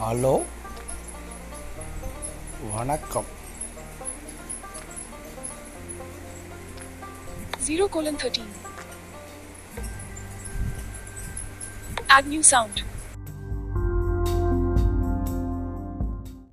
Hello. Hello cup. 0 colon 13. Add new sound.